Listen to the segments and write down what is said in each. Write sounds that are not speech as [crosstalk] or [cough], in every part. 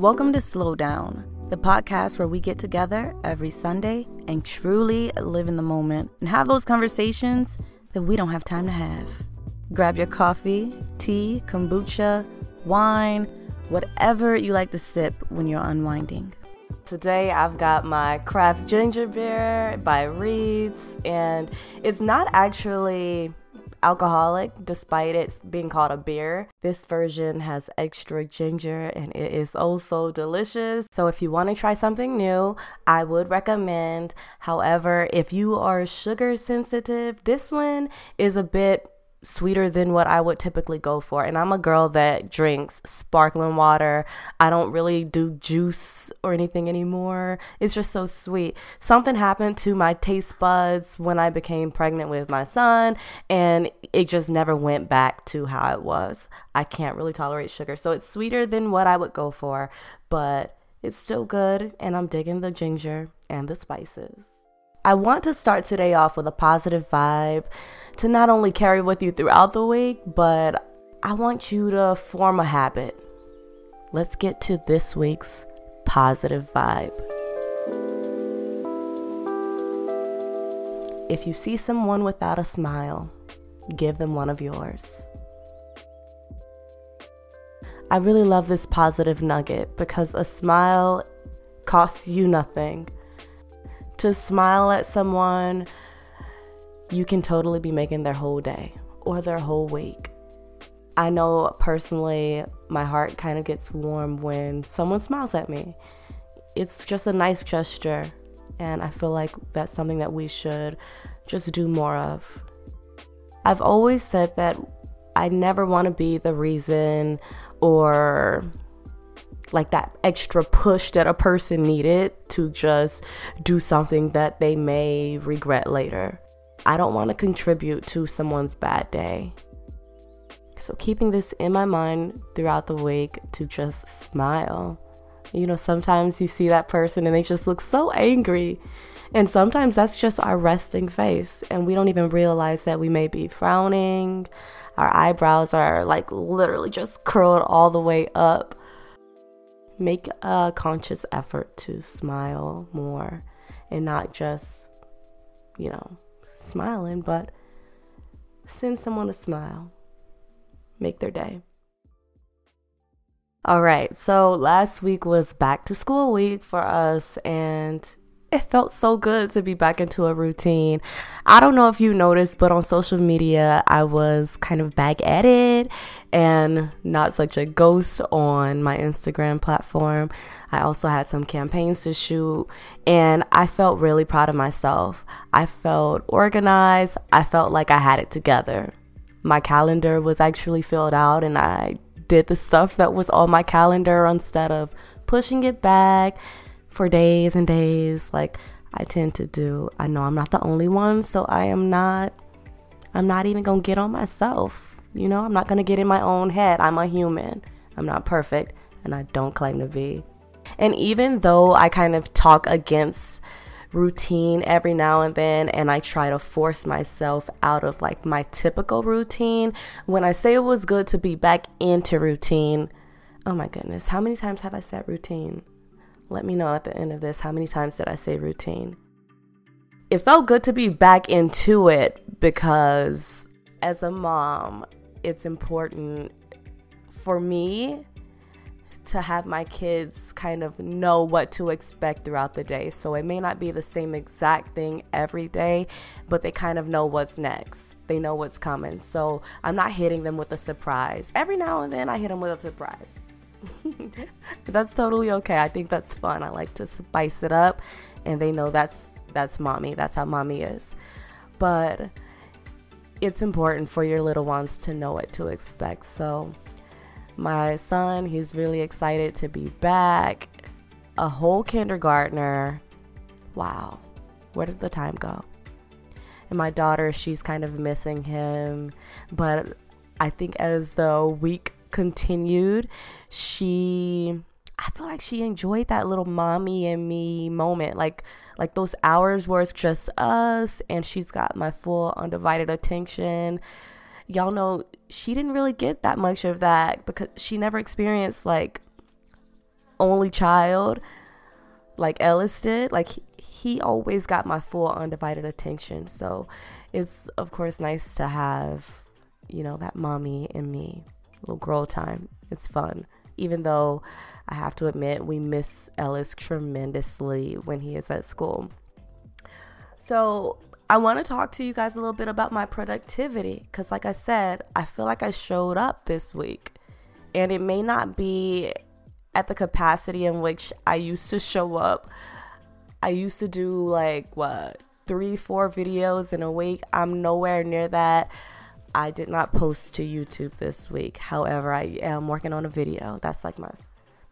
Welcome to Slow Down, the podcast where we get together every Sunday and truly live in the moment and have those conversations that we don't have time to have. Grab your coffee, tea, kombucha, wine, whatever you like to sip when you're unwinding. Today I've got my craft ginger beer by Reed's, and it's not actually alcoholic despite it being called a beer. This version has extra ginger and it is oh also delicious. So if you want to try something new, I would recommend. However, if you are sugar sensitive, this one is a bit sweeter than what I would typically go for. And I'm a girl that drinks sparkling water. I don't really do juice or anything anymore. It's just so sweet. Something happened to my taste buds when I became pregnant with my son, and it just never went back to how it was. I can't really tolerate sugar. So it's sweeter than what I would go for, but it's still good, and I'm digging the ginger and the spices. I want to start today off with a positive vibe to not only carry with you throughout the week, but I want you to form a habit. Let's get to this week's positive vibe. If you see someone without a smile, give them one of yours. I really love this positive nugget because a smile costs you nothing. To smile at someone you can totally be making their whole day or their whole week. I know personally, my heart kind of gets warm when someone smiles at me. It's just a nice gesture, and I feel like that's something that we should just do more of. I've always said that I never want to be the reason or like that extra push that a person needed to just do something that they may regret later. I don't want to contribute to someone's bad day. So, keeping this in my mind throughout the week to just smile. You know, sometimes you see that person and they just look so angry. And sometimes that's just our resting face. And we don't even realize that we may be frowning. Our eyebrows are like literally just curled all the way up. Make a conscious effort to smile more and not just, you know, smiling, but send someone a smile. Make their day. All right, so last week was back to school week for us, and it felt so good to be back into a routine. I don't know if you noticed, but on social media, I was kind of back at it and not such a ghost on my Instagram platform. I also had some campaigns to shoot, and I felt really proud of myself. I felt organized, I felt like I had it together. My calendar was actually filled out, and I did the stuff that was on my calendar instead of pushing it back for days and days like I tend to do. I know I'm not the only one, so I am not I'm not even going to get on myself. You know, I'm not going to get in my own head. I'm a human. I'm not perfect and I don't claim to be. And even though I kind of talk against routine every now and then and I try to force myself out of like my typical routine, when I say it was good to be back into routine, oh my goodness, how many times have I said routine? Let me know at the end of this how many times did I say routine. It felt good to be back into it because as a mom, it's important for me to have my kids kind of know what to expect throughout the day. So it may not be the same exact thing every day, but they kind of know what's next. They know what's coming. So I'm not hitting them with a surprise. Every now and then I hit them with a surprise. [laughs] that's totally okay. I think that's fun. I like to spice it up and they know that's that's mommy. That's how mommy is. But it's important for your little ones to know what to expect. So my son, he's really excited to be back. A whole kindergartner. Wow. Where did the time go? And my daughter, she's kind of missing him, but I think as the week continued, she I feel like she enjoyed that little mommy and me moment. Like like those hours where it's just us and she's got my full undivided attention. Y'all know she didn't really get that much of that because she never experienced like only child like Ellis did, like he, always got my full undivided attention. So it's of course nice to have, you know, that mommy and me, little girl time. It's fun. Even though I have to admit we miss Ellis tremendously when he is at school. So I want to talk to you guys a little bit about my productivity because, like I said, I feel like I showed up this week. And it may not be at the capacity in which I used to show up. I used to do like what three, four videos in a week. I'm nowhere near that. I did not post to YouTube this week. However, I am working on a video. That's like my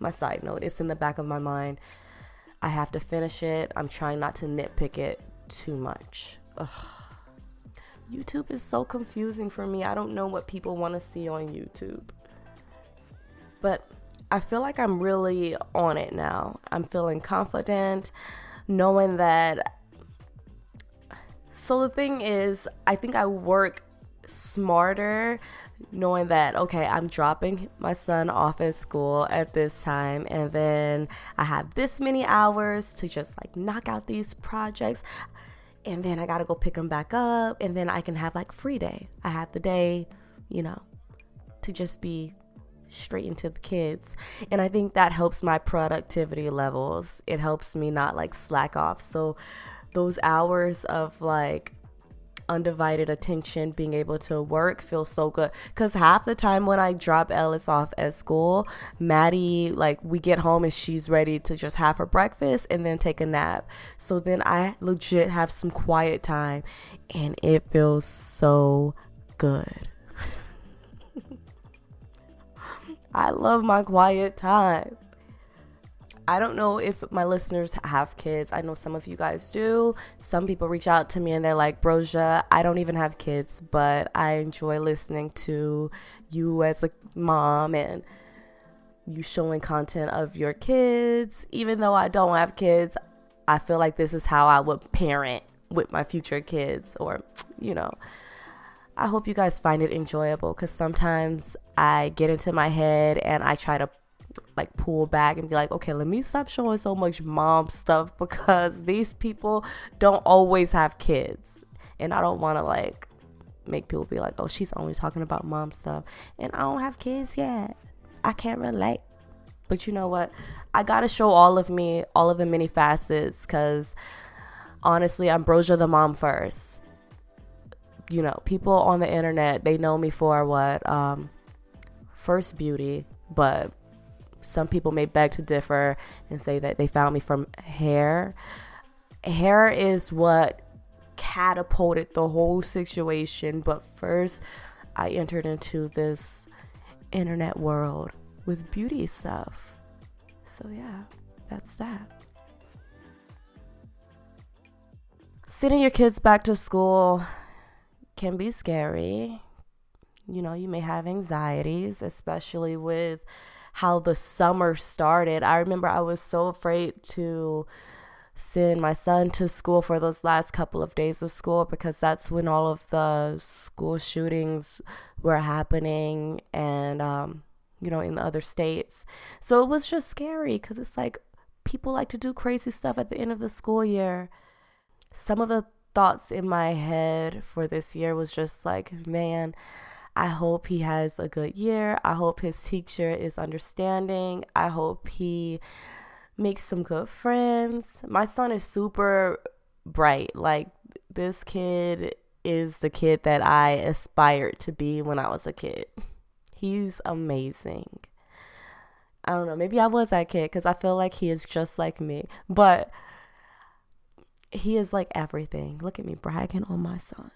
my side note. It's in the back of my mind. I have to finish it. I'm trying not to nitpick it too much. Ugh. YouTube is so confusing for me. I don't know what people want to see on YouTube. But I feel like I'm really on it now. I'm feeling confident, knowing that. So the thing is, I think I work smarter knowing that okay i'm dropping my son off at school at this time and then i have this many hours to just like knock out these projects and then i gotta go pick them back up and then i can have like free day i have the day you know to just be straight into the kids. And I think that helps my productivity levels. It helps me not like slack off. So those hours of like undivided attention, being able to work feels so good. Cause half the time when I drop Ellis off at school, Maddie, like we get home and she's ready to just have her breakfast and then take a nap. So then I legit have some quiet time and it feels so good. [laughs] I love my quiet time. I don't know if my listeners have kids. I know some of you guys do. Some people reach out to me and they're like, Brosia, I don't even have kids, but I enjoy listening to you as a mom and you showing content of your kids. Even though I don't have kids, I feel like this is how I would parent with my future kids or, you know. I hope you guys find it enjoyable because sometimes I get into my head and I try to like pull back and be like, okay, let me stop showing so much mom stuff because these people don't always have kids. And I don't want to like make people be like, oh, she's only talking about mom stuff. And I don't have kids yet. I can't relate. But you know what? I got to show all of me, all of the many facets because honestly, I'm Brosia the mom first you know, people on the internet, they know me for what? Um, first beauty, but some people may beg to differ and say that they found me from hair. Hair is what catapulted the whole situation, but first I entered into this internet world with beauty stuff. So, yeah, that's that. Sending your kids back to school can be scary. You know, you may have anxieties, especially with how the summer started. I remember I was so afraid to send my son to school for those last couple of days of school because that's when all of the school shootings were happening and um, you know in the other states so it was just scary because it's like people like to do crazy stuff at the end of the school year some of the thoughts in my head for this year was just like, man, I hope he has a good year. I hope his teacher is understanding. I hope he makes some good friends. My son is super bright. Like, this kid is the kid that I aspired to be when I was a kid. He's amazing. I don't know. Maybe I was that kid because I feel like he is just like me. But he is like everything. Look at me bragging on my son.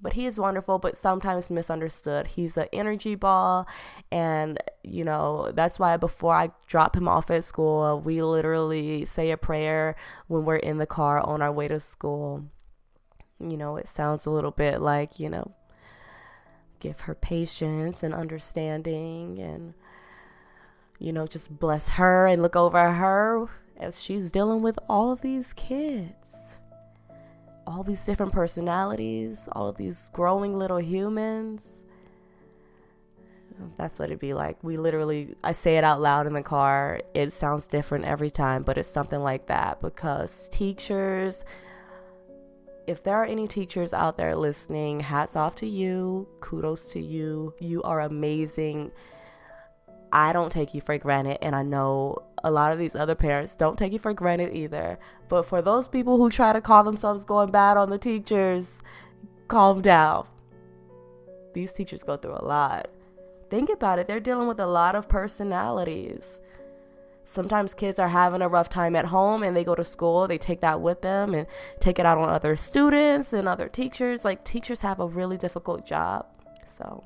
But he is wonderful, but sometimes misunderstood. He's an energy ball, and you know, that's why before I drop him off at school, we literally say a prayer when we're in the car on our way to school. You know, it sounds a little bit like, you know, give her patience and understanding and you know, just bless her and look over her as she's dealing with all of these kids, all these different personalities, all of these growing little humans. That's what it'd be like. We literally, I say it out loud in the car. It sounds different every time, but it's something like that because teachers, if there are any teachers out there listening, hats off to you. Kudos to you. You are amazing. I don't take you for granted, and I know a lot of these other parents don't take you for granted either. But for those people who try to call themselves going bad on the teachers, calm down. These teachers go through a lot. Think about it, they're dealing with a lot of personalities. Sometimes kids are having a rough time at home and they go to school, they take that with them and take it out on other students and other teachers. Like, teachers have a really difficult job. So,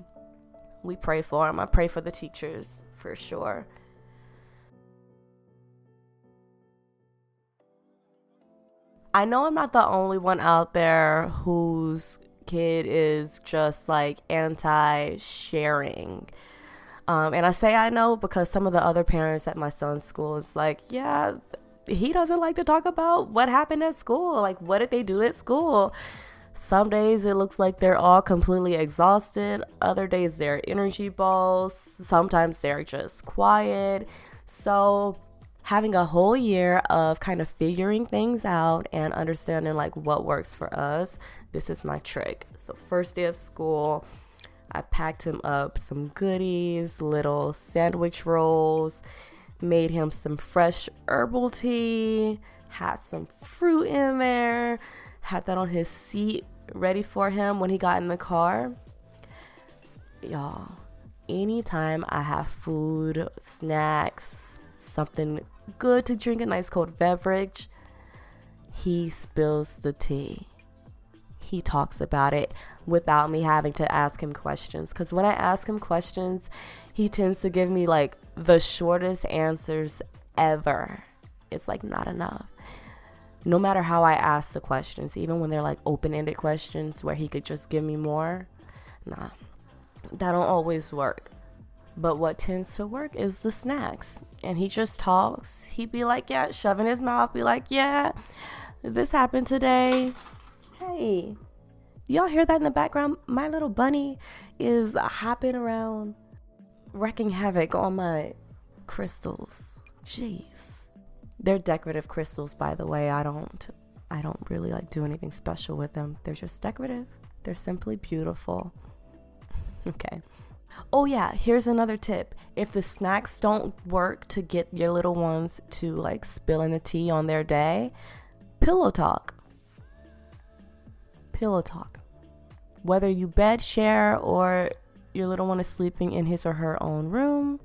we pray for them. I pray for the teachers for sure. I know I'm not the only one out there whose kid is just like anti sharing. Um, and I say I know because some of the other parents at my son's school is like, yeah, he doesn't like to talk about what happened at school. Like, what did they do at school? Some days it looks like they're all completely exhausted. Other days they're energy balls. Sometimes they're just quiet. So, having a whole year of kind of figuring things out and understanding like what works for us, this is my trick. So, first day of school, I packed him up some goodies, little sandwich rolls, made him some fresh herbal tea, had some fruit in there, had that on his seat ready for him when he got in the car. Y'all, anytime I have food, snacks, something good to drink, a nice cold beverage, he spills the tea. He talks about it without me having to ask him questions. Because when I ask him questions, he tends to give me like the shortest answers ever. It's like not enough no matter how I ask the questions, even when they're like open ended questions where he could just give me more, nah, that don't always work. But what tends to work is the snacks. And he just talks. He'd be like, yeah, shoving his mouth, be like, yeah, this happened today. Hey, y'all hear that in the background? My little bunny is hopping around, wrecking havoc on my crystals. Jeez. They're decorative crystals, by the way. I don't I don't really like do anything special with them. They're just decorative. They're simply beautiful. [laughs] okay. Oh yeah, here's another tip. If the snacks don't work to get your little ones to like spilling the tea on their day, pillow talk. Pillow talk. Whether you bed share or your little one is sleeping in his or her own room,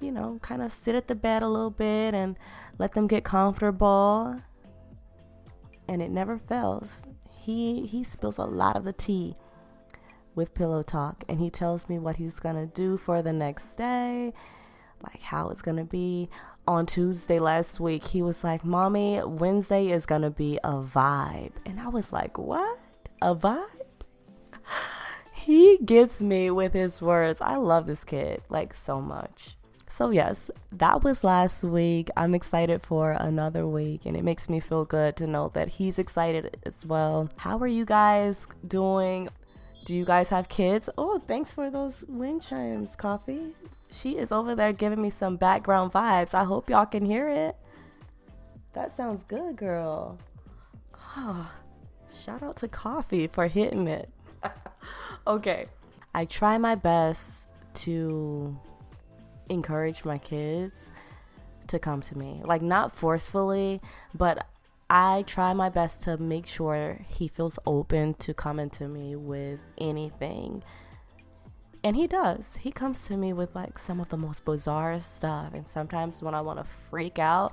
you know, kind of sit at the bed a little bit and let them get comfortable. And it never fails. He he spills a lot of the tea with pillow talk and he tells me what he's going to do for the next day, like how it's going to be. On Tuesday last week, he was like, "Mommy, Wednesday is going to be a vibe." And I was like, "What? A vibe?" he gets me with his words. I love this kid like so much. So, yes, that was last week. I'm excited for another week, and it makes me feel good to know that he's excited as well. How are you guys doing? Do you guys have kids? Oh, thanks for those wind chimes, Coffee. She is over there giving me some background vibes. I hope y'all can hear it. That sounds good, girl. Oh, shout out to Coffee for hitting it. [laughs] okay. I try my best to encourage my kids to come to me. Like, not forcefully, but I try my best to make sure he feels open to coming to me with anything. And he does. He comes to me with like some of the most bizarre stuff. And sometimes when I want to freak out,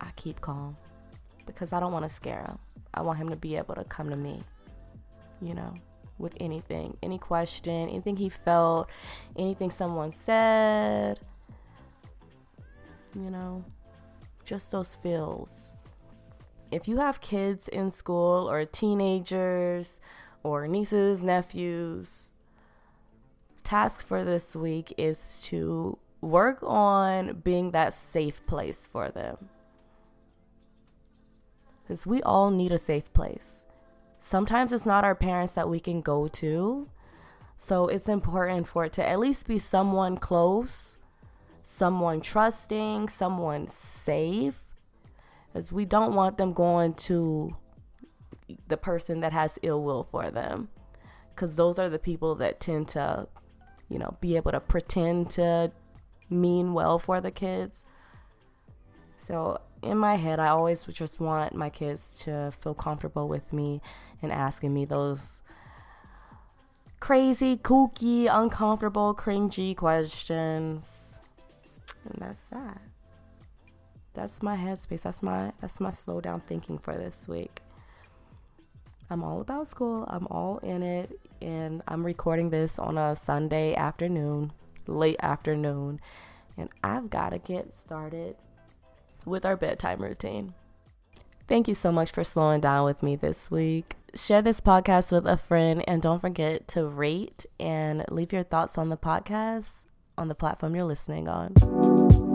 I keep calm because I don't want to scare him. I want him to be able to come to me, you know? With anything, any question, anything he felt, anything someone said, you know, just those feels. If you have kids in school or teenagers or nieces, nephews, task for this week is to work on being that safe place for them. Because we all need a safe place sometimes it's not our parents that we can go to, So it's important for it to at least be someone close, someone trusting, someone safe, Because we don't want them going to the person that has ill will for them. Because those are the people that tend to, you know, be able to pretend to mean well for the kids. So in my head, I always just want my kids to feel comfortable with me and asking me those crazy, kooky, uncomfortable, cringy questions. And that's that. That's my headspace. That's my that's my slow down thinking for this week. I'm all about school. I'm all in it and I'm recording this on a Sunday afternoon, late afternoon, and I've got to get started with our bedtime routine. Thank you so much for slowing down with me this week. Share this podcast with a friend and don't forget to rate and leave your thoughts on the podcast on the platform you're listening on.